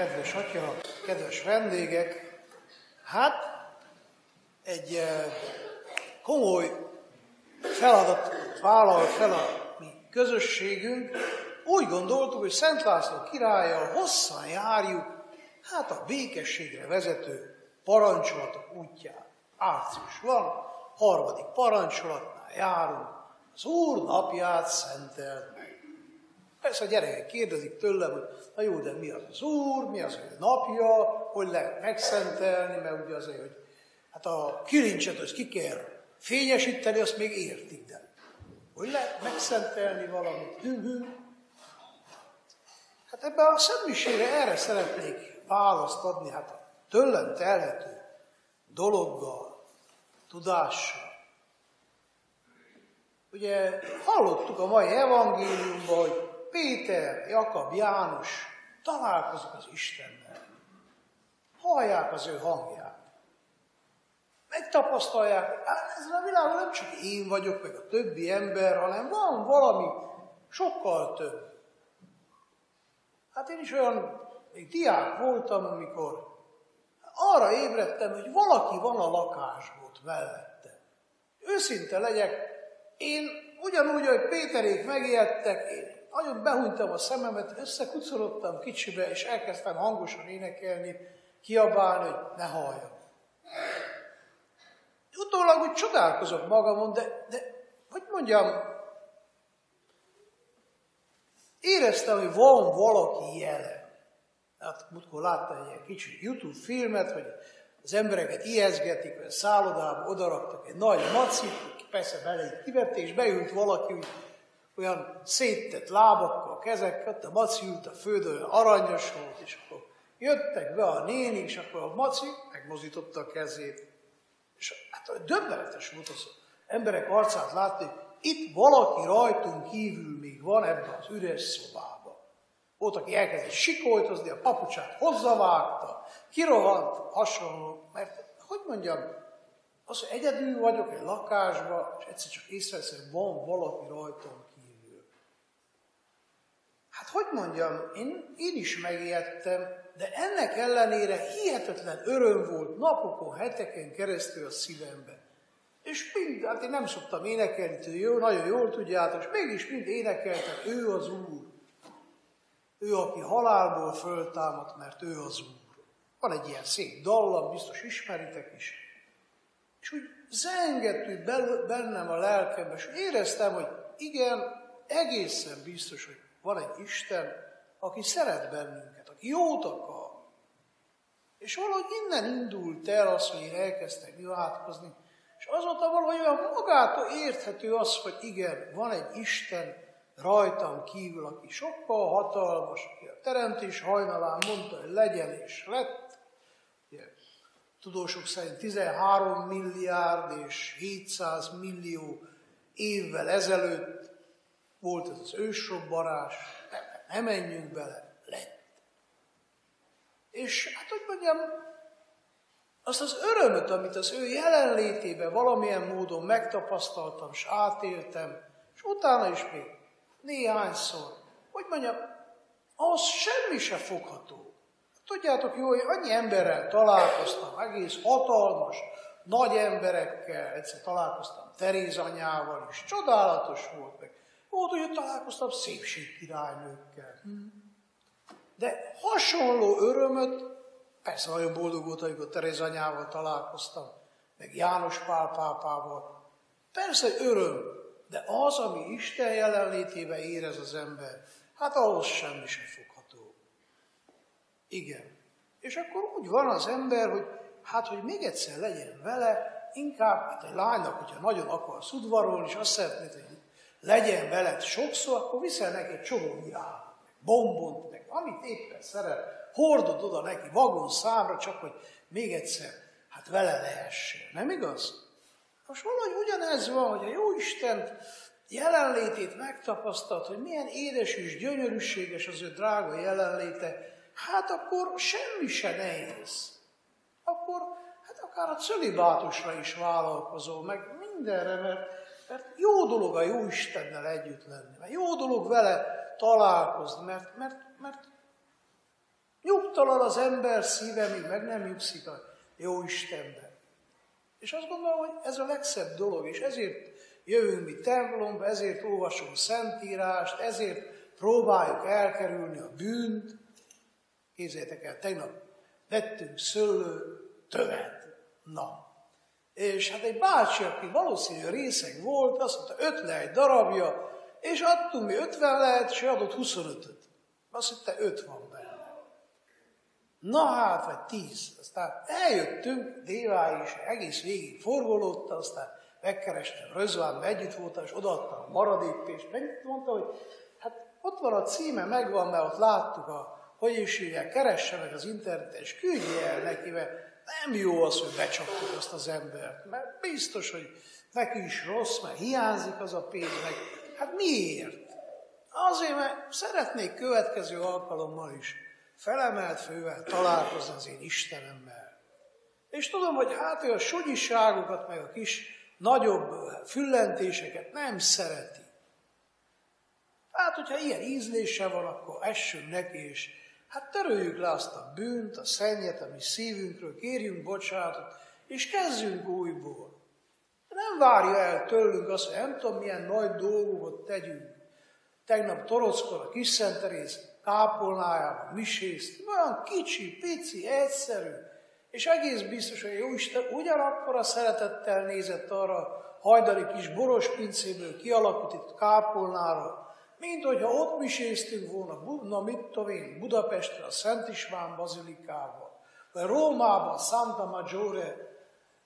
kedves atya, kedves vendégek, hát egy eh, komoly feladat vállal fel a mi közösségünk. Úgy gondoltuk, hogy Szent László királlyal hosszan járjuk, hát a békességre vezető parancsolatok útján. Árcius van, harmadik parancsolatnál járunk, az Úr napját szentelt. Persze a gyerekek kérdezik tőlem, hogy na jó, de mi az az Úr, mi az ő napja, hogy lehet megszentelni, mert ugye azért, hogy hát a kilincset, hogy ki kell fényesíteni, azt még értik, de hogy lehet megszentelni valamit. Hű-hű. Hát ebben a szemmisére erre szeretnék választ adni, hát a tőlem telhető dologgal, tudással. Ugye hallottuk a mai evangéliumban, hogy Péter, Jakab, János találkozik az Istennel. Hallják az ő hangját. Megtapasztalják, hát ezen a világon nem csak én vagyok, meg a többi ember, hanem van valami sokkal több. Hát én is olyan, még diák voltam, amikor arra ébredtem, hogy valaki van a lakásban ott mellette. Őszinte legyek, én ugyanúgy, hogy Péterék megijedtek, én nagyon behunytam a szememet, összekucorodtam kicsibe, és elkezdtem hangosan énekelni, kiabálni, hogy ne halljak. Utólag úgy csodálkozok magamon, de, de hogy mondjam, éreztem, hogy van valaki jelen. Hát múltkor láttam egy ilyen kicsi YouTube filmet, hogy az embereket ijeszgetik, hogy a szállodába odaraktak egy nagy macit, persze bele kivette, és beült valaki, hogy olyan széttett lábakkal, kezekkel, a maci ült a földön, aranyos volt, és akkor jöttek be a nénik, és akkor a maci megmozította a kezét. És hát döbbenetes volt az emberek arcát látni, itt valaki rajtunk kívül még van ebben az üres szobában. Volt, aki elkezdett sikoltozni, a papucsát hozzavágta, kirohant, hasonló, mert hogy mondjam, az, hogy egyedül vagyok egy lakásban, és egyszer csak észreveszem, van valaki Hát hogy mondjam, én, én is megijedtem, de ennek ellenére hihetetlen öröm volt napokon, heteken keresztül a szívemben. És mind, hát én nem szoktam énekelni, jó, nagyon jól tudjátok, és mégis mind énekeltem, ő az Úr. Ő, aki halálból föltámadt, mert ő az Úr. Van egy ilyen szép dallam, biztos ismeritek is. És úgy zengett bennem a lelkembe, és éreztem, hogy igen, egészen biztos, hogy van egy Isten, aki szeret bennünket, aki jót akar. És valahogy innen indult el az, hogy én elkezdtek imádkozni, és azóta valahogy olyan magától érthető az, hogy igen, van egy Isten rajtam kívül, aki sokkal hatalmas, aki a teremtés hajnalán mondta, hogy legyen és lett. Ugye, tudósok szerint 13 milliárd és 700 millió évvel ezelőtt volt ez az ősrobbanás, nem menjünk bele, lett. És hát, hogy mondjam, azt az örömöt, amit az ő jelenlétében valamilyen módon megtapasztaltam, és átéltem, és utána is még néhányszor, hogy mondjam, az semmi se fogható. Tudjátok jó, hogy annyi emberrel találkoztam, egész hatalmas, nagy emberekkel, egyszer találkoztam Teréz anyával is, csodálatos volt meg. Volt, hogy találkoztam szépségkirálynőkkel. De hasonló örömöt, persze nagyon boldog volt, amikor Teréz anyával találkoztam, meg János Pál pápával. Persze öröm, de az, ami Isten jelenlétében érez az ember, hát ahhoz semmi sem fogható. Igen. És akkor úgy van az ember, hogy hát, hogy még egyszer legyen vele, inkább, hát egy lánynak, hogyha nagyon akar udvarolni, és azt szeretné, hogy legyen veled sokszor, akkor viszel neki egy csomó virágot, bombont, meg amit éppen szeret, hordod oda neki vagon számra, csak hogy még egyszer, hát vele lehessen. Nem igaz? Most valahogy ugyanez van, hogy a jó Isten jelenlétét megtapasztalt, hogy milyen édes és gyönyörűséges az ő drága jelenléte, hát akkor semmi se nehéz. Akkor hát akár a cölibátusra is vállalkozol, meg mindenre, mert mert jó dolog a jó Istennel együtt lenni, mert jó dolog vele találkozni, mert, mert, mert nyugtalan az ember szíve, míg meg nem nyugszik a jó Istenben. És azt gondolom, hogy ez a legszebb dolog, és ezért jövünk mi templomba, ezért olvasunk szentírást, ezért próbáljuk elkerülni a bűnt. Képzeljétek el, tegnap vettünk szőlő tövet. Na. És hát egy bácsi, aki valószínűleg részeg volt, azt mondta, öt le darabja, és adtunk mi 50 lehet, és adott 25-öt. Azt mondta, 5 van benne. Na hát, vagy 10. Aztán eljöttünk, Dévá is egész végig forgolódta, aztán megkerestem Rözvánba, együtt voltam, és odaadtam a maradékpést. Meg mondta, hogy hát ott van a címe, megvan, mert ott láttuk a hogy is hívják, keresse meg az interneten, és küldje el neki, mert nem jó az, hogy becsaptuk azt az embert, mert biztos, hogy neki is rossz, mert hiányzik az a pénz, meg hát miért? Azért, mert szeretnék következő alkalommal is felemelt fővel találkozni az én Istenemmel. És tudom, hogy hát ő a sogyiságokat, meg a kis nagyobb füllentéseket nem szereti. Hát, hogyha ilyen ízlése van, akkor essünk neki, és hát töröljük le azt a bűnt, a szennyet, ami szívünkről, kérjünk bocsánatot, és kezdjünk újból. Nem várja el tőlünk azt, hogy nem tudom, milyen nagy dolgokat tegyünk. Tegnap Torockor a Kis Szent Teréz kápolnájában misézt, olyan kicsi, pici, egyszerű, és egész biztos, hogy Jóisten ugyanakkor a szeretettel nézett arra hajdani kis boros pincéből kialakított kápolnára, mint hogyha ott miséztünk volna, na mit tudom én, Budapesten a Szent István bazilikában, vagy Rómában, Santa Maggiore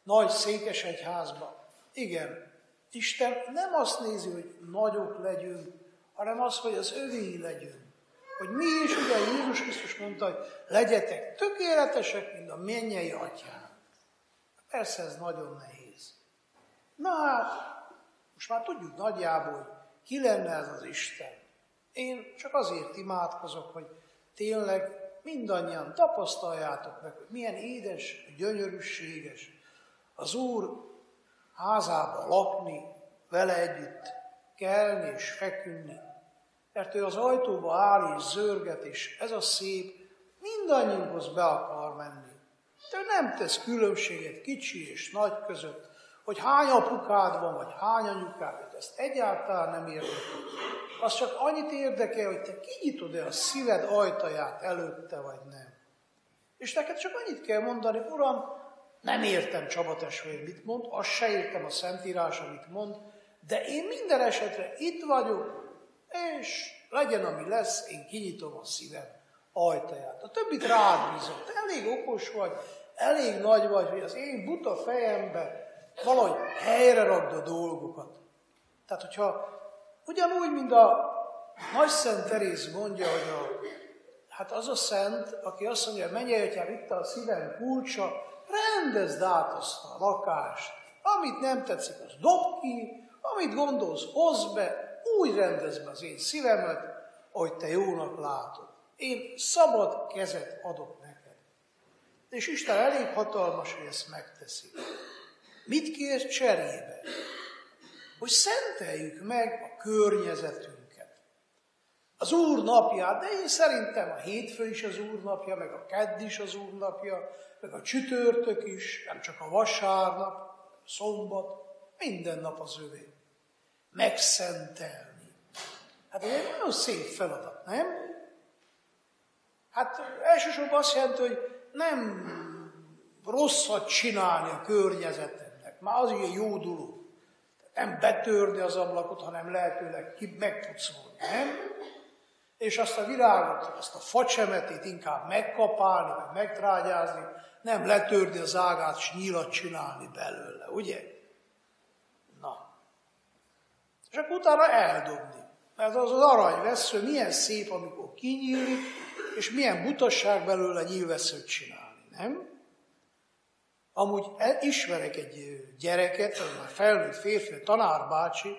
nagy székesegyházban. Igen, Isten nem azt nézi, hogy nagyok legyünk, hanem azt, hogy az övéi legyünk. Hogy mi is, ugye Jézus Krisztus mondta, hogy legyetek tökéletesek, mint a mennyei atyám. Persze ez nagyon nehéz. Na hát, most már tudjuk nagyjából, hogy ki lenne ez az Isten. Én csak azért imádkozok, hogy tényleg mindannyian tapasztaljátok meg, hogy milyen édes, gyönyörűséges az Úr házába lakni, vele együtt kelni és feküdni. Mert ő az ajtóba áll és zörget, és ez a szép mindannyiunkhoz be akar menni. De nem tesz különbséget kicsi és nagy között, hogy hány apukád van, vagy hány anyukád, ezt egyáltalán nem érdekel. Az csak annyit érdekel, hogy te kinyitod-e a szíved ajtaját előtte, vagy nem. És neked csak annyit kell mondani, Uram, nem értem Csaba testvér mit mond, azt se értem a Szentírás, amit mond, de én minden esetre itt vagyok, és legyen, ami lesz, én kinyitom a szívem ajtaját. A többit rád bízom. Te elég okos vagy, elég nagy vagy, hogy az én buta fejembe valahogy helyre rakd a dolgokat. Tehát, hogyha ugyanúgy, mint a Nagy Szent Teréz mondja, hogy a, hát az a szent, aki azt mondja, menj el, itt a szívem kulcsa, rendezd át azt a lakást. Amit nem tetszik, az dob ki, amit gondolsz, hozd be, úgy rendezd be az én szívemet, ahogy te jónak látod. Én szabad kezet adok neked. És Isten elég hatalmas, hogy ezt megteszi. Mit kér cserébe? Hogy szenteljük meg a környezetünket. Az Úr napját, de én szerintem a hétfő is az Úr napja, meg a kedd is az Úr napja, meg a csütörtök is, nem csak a vasárnap, a szombat, minden nap az övé. Megszentelni. Hát ez egy nagyon szép feladat, nem? Hát elsősorban azt jelenti, hogy nem rosszat csinálni a környezetemnek. Már az egy jó dolog. Nem betörni az ablakot, hanem lehetőleg ki megpucolni, nem? És azt a virágot, azt a facsemetét inkább megkapálni, meg megtrágyázni, nem letörni az ágát, és nyílat csinálni belőle, ugye? Na. És akkor utána eldobni. Mert az az aranyvesző milyen szép, amikor kinyílik, és milyen butasság belőle nyílveszőt csinálni, nem? Amúgy ismerek egy gyereket, az már felnőtt férfi, tanárbácsi,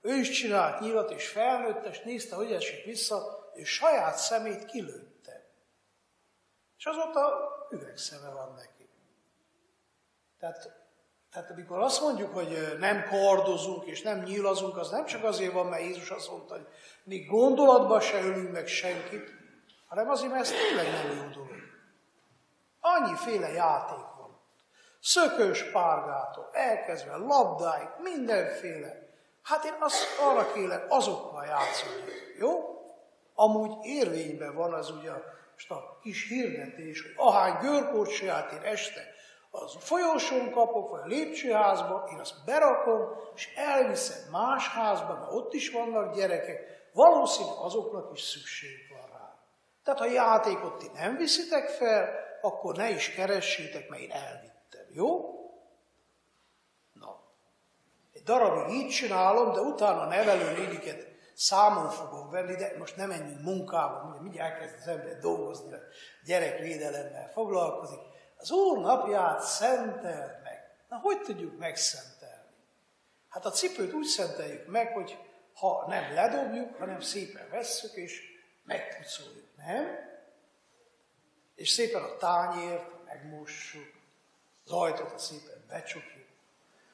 ő is csinált nyílat, és felnőtt, és nézte, hogy esik vissza, és saját szemét kilőtte. És azóta üvegszeme van neki. Tehát, tehát amikor azt mondjuk, hogy nem kardozunk és nem nyílazunk, az nem csak azért van, mert Jézus azt mondta, hogy mi gondolatba se ölünk meg senkit, hanem azért, mert ez tényleg nem jó dolog. annyiféle játék van. Szökős párgától, elkezdve labdáig, mindenféle. Hát én azt arra kérlek, azokkal játszani. Jó? Amúgy érvényben van az ugye most a kis hirdetés, hogy ahány görkócsaját én este az folyosón kapok, vagy a lépcsőházba, én azt berakom, és elviszem más házba, mert ott is vannak gyerekek, valószínűleg azoknak is szükség van rá. Tehát ha játékot ti nem viszitek fel, akkor ne is keressétek, mert én elvittem, jó? Na, egy darabig így csinálom, de utána nevelő néniket számon fogom venni, de most nem menjünk munkába, ugye mindjárt elkezd az ember dolgozni, a gyerekvédelemmel foglalkozik. Az Úr napját szenteld meg. Na, hogy tudjuk megszentelni? Hát a cipőt úgy szenteljük meg, hogy ha nem ledobjuk, hanem szépen vesszük és megpucoljuk, nem? És szépen a tányért megmossuk, az ajtót szépen becsukjuk,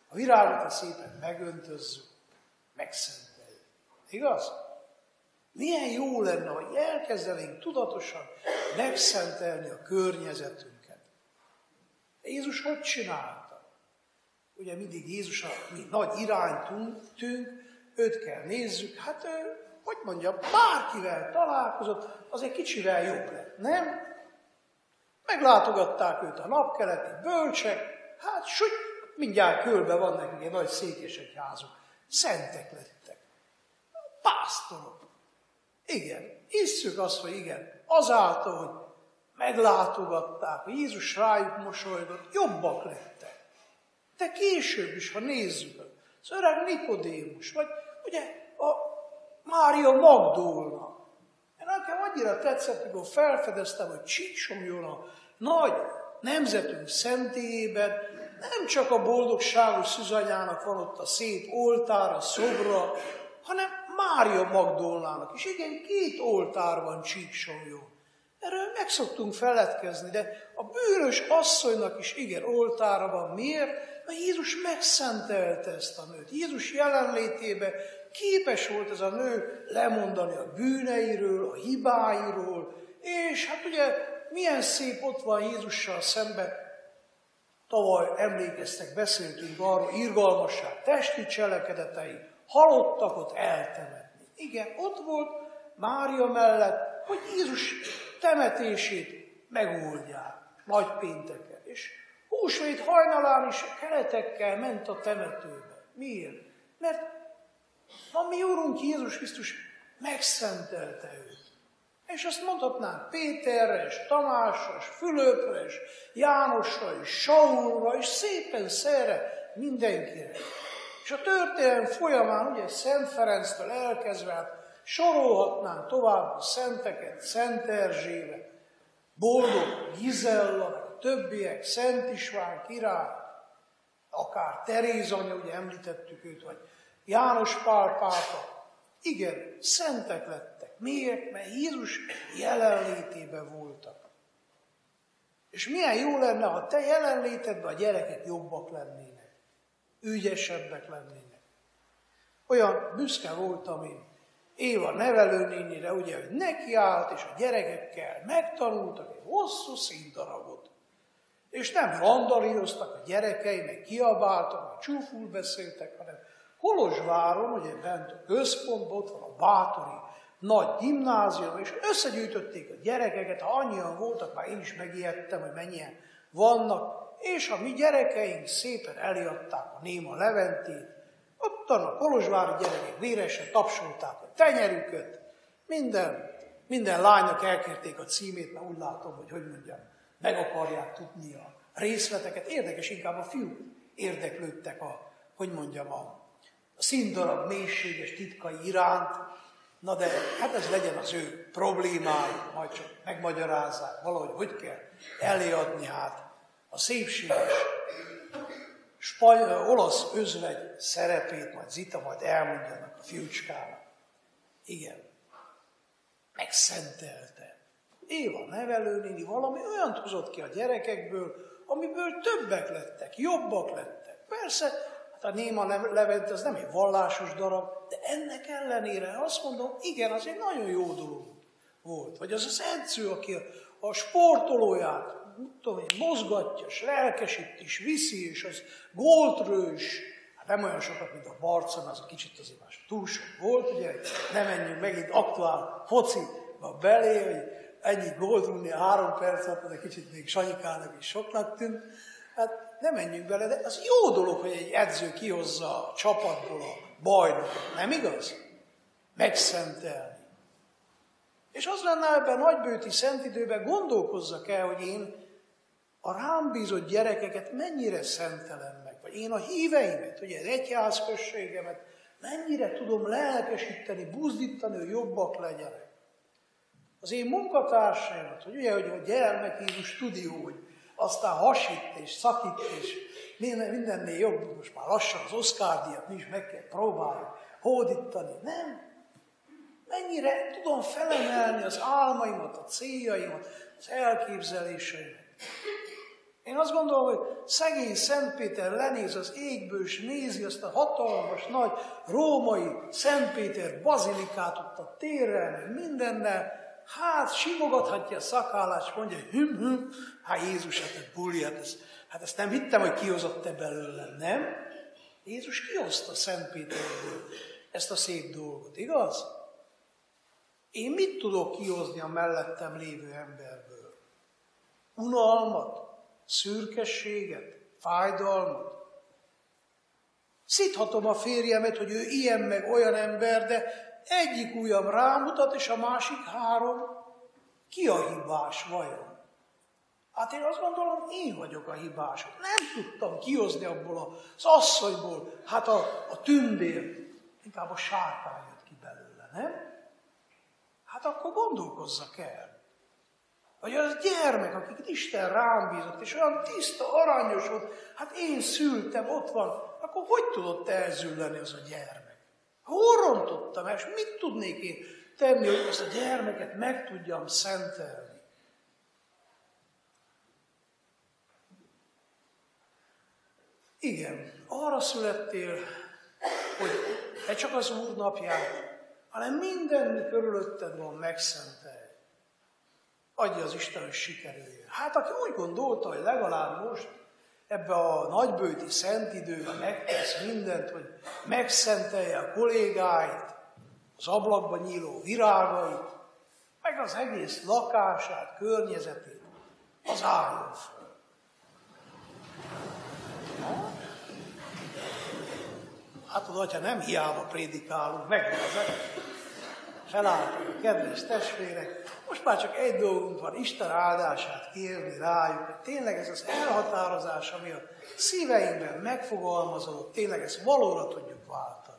a virágot szépen megöntözzük, megszenteljük. Igaz? Milyen jó lenne, ha elkezdenénk tudatosan megszentelni a környezetünket. Jézus hogy csinálta? Ugye mindig Jézus a mi nagy iránytünk, őt kell nézzük, hát ő, hogy mondja, bárkivel találkozott, az egy kicsivel jobb lett, nem? Meglátogatták őt a napkeleti bölcsek, hát süt, mindjárt körbe van nekik egy nagy székes házuk. Szentek lett pásztorok. Igen, hisszük azt, hogy igen, azáltal, hogy meglátogatták, hogy Jézus rájuk mosolygott, jobbak lettek. De később is, ha nézzük, az öreg Nikodémus, vagy ugye a Mária Magdolna. Annyira tetszett, amikor felfedeztem, hogy Csíksomjon a nagy nemzetünk szentélyében nem csak a boldogságos szüzanyának van ott a szép oltára, szobra, hanem Mária Magdolnának is. Igen, két oltár van Csíksomjó. Erről meg szoktunk feledkezni, de a bűnös asszonynak is igen oltára van. Miért? Mert Jézus megszentelte ezt a nőt. Jézus jelenlétébe képes volt ez a nő lemondani a bűneiről, a hibáiról, és hát ugye milyen szép ott van Jézussal szembe. Tavaly emlékeztek, beszéltünk arról, irgalmasság, testi cselekedetei, halottakot eltemetni. Igen, ott volt Mária mellett, hogy Jézus temetését megoldják nagy pénteken. És húsvét hajnalán is keletekkel ment a temetőbe. Miért? Mert a mi Úrunk Jézus Krisztus megszentelte őt. És azt mondhatnánk Péterre, és Tamásra, és Fülöpre, és Jánosra, és Saulra, és szépen szerre mindenkire. És a történelem folyamán, ugye Szent Ferenctől elkezdve, hát sorolhatnánk tovább a szenteket, Szent Erzsébet, Boldog Gizella, többiek, Szent István király, akár Teréz anya, ugye említettük őt, vagy János Pál pápa. Igen, szentek lettek. Miért? Mert Jézus jelenlétében voltak. És milyen jó lenne, ha te jelenlétedben a gyerekek jobbak lennének ügyesebbek lennének. Olyan büszke voltam én Éva nevelőnénire, ugye, hogy nekiállt, és a gyerekekkel megtanultak egy hosszú színdarabot. És nem randalíroztak a gyerekei, meg kiabáltak, meg csúful beszéltek, hanem Kolozsváron, ugye bent a központban, ott van a Bátori nagy gimnázium, és összegyűjtötték a gyerekeket, ha annyian voltak, már én is megijedtem, hogy mennyien vannak, és a mi gyerekeink szépen eliadták a Néma Leventét, ottan a Kolozsvári gyerekek véresen tapsolták a tenyerüket, minden, minden lánynak elkérték a címét, mert úgy látom, hogy hogy mondjam, meg akarják tudni a részleteket. Érdekes, inkább a fiúk érdeklődtek a, hogy mondjam, a, a színdarab mélységes titkai iránt, na de hát ez legyen az ő problémája, majd csak megmagyarázzák valahogy, hogy kell eléadni hát a szépséges spanyol, olasz özvegy szerepét majd Zita majd elmondja a fiúcskának. Igen, megszentelte. Éva nevelőnéni valami olyan hozott ki a gyerekekből, amiből többek lettek, jobbak lettek. Persze, a Néma Levent az nem egy vallásos darab, de ennek ellenére azt mondom, igen, az egy nagyon jó dolog volt. Vagy az az edző, aki a, sportolóját tudom én, mozgatja, és lelkesít, és viszi, és az góldrős, hát nem olyan sokat, mint a Barcon, az a kicsit azért más túl sok volt, ugye, nem menjünk megint aktuál fociba belé, hogy ennyi góldrúni három perc alatt, az kicsit még Sanyikának is soknak tűnt, hát nem menjünk bele, de az jó dolog, hogy egy edző kihozza a csapatból a bajnokot, nem igaz? Megszentelni. És az lenne ebben nagybőti szentidőben gondolkozzak el, hogy én a rám bízott gyerekeket mennyire szentelem meg, vagy én a híveimet, ugye az egyházközségemet mennyire tudom lelkesíteni, buzdítani, hogy jobbak legyenek. Az én munkatársaimat, hogy ugye, hogy a gyermekírus stúdió, hogy aztán hasít és szakít, és minden, mindennél jobb, most már lassan az Oscar díjat mi is meg kell próbálni, hódítani. Nem. Mennyire tudom felemelni az álmaimat, a céljaimat, az elképzeléseimet. Én azt gondolom, hogy szegény Szent Péter lenéz az égből, és nézi azt a hatalmas, nagy római Szent Péter bazilikát ott a térrel, mindennel, hát simogathatja a szakállát, és mondja, hüm, hüm, hát Jézus, hát egy buli, hát, ez, hát ezt nem hittem, hogy kihozott te belőlem, nem? Jézus kihozta Szent Péterből ezt a szép dolgot, igaz? Én mit tudok kihozni a mellettem lévő emberből? Unalmat? Szürkességet? Fájdalmat? Szíthatom a férjemet, hogy ő ilyen meg olyan ember, de egyik ujjam rámutat, és a másik három, ki a hibás vajon? Hát én azt gondolom, én vagyok a hibás. Nem tudtam kihozni abból az asszonyból, hát a, a tündér, inkább a sárkány jött ki belőle, nem? Hát akkor gondolkozzak el. Vagy az gyermek, akiket Isten rám bízott, és olyan tiszta, aranyos volt, hát én szültem, ott van, akkor hogy tudott elzülleni az a gyermek? Hol rontottam el, és mit tudnék én tenni, hogy ezt a gyermeket meg tudjam szentelni? Igen, arra születtél, hogy ne csak az Úr napját, hanem minden, mi körülötted van, megszentelj. Adja az Isten, hogy sikerüljön. Hát aki úgy gondolta, hogy legalább most ebbe a nagybőti szent időben megtesz mindent, hogy megszentelje a kollégáit, az ablakban nyíló virágait, meg az egész lakását, környezetét, az álljon fel. Hát tudod, ha nem hiába prédikálunk, meg felálltak a kedves testvérek, most már csak egy dolgunk van, Isten áldását kérni rájuk, hogy tényleg ez az elhatározás, ami a szíveinkben megfogalmazódott, tényleg ezt valóra tudjuk váltani.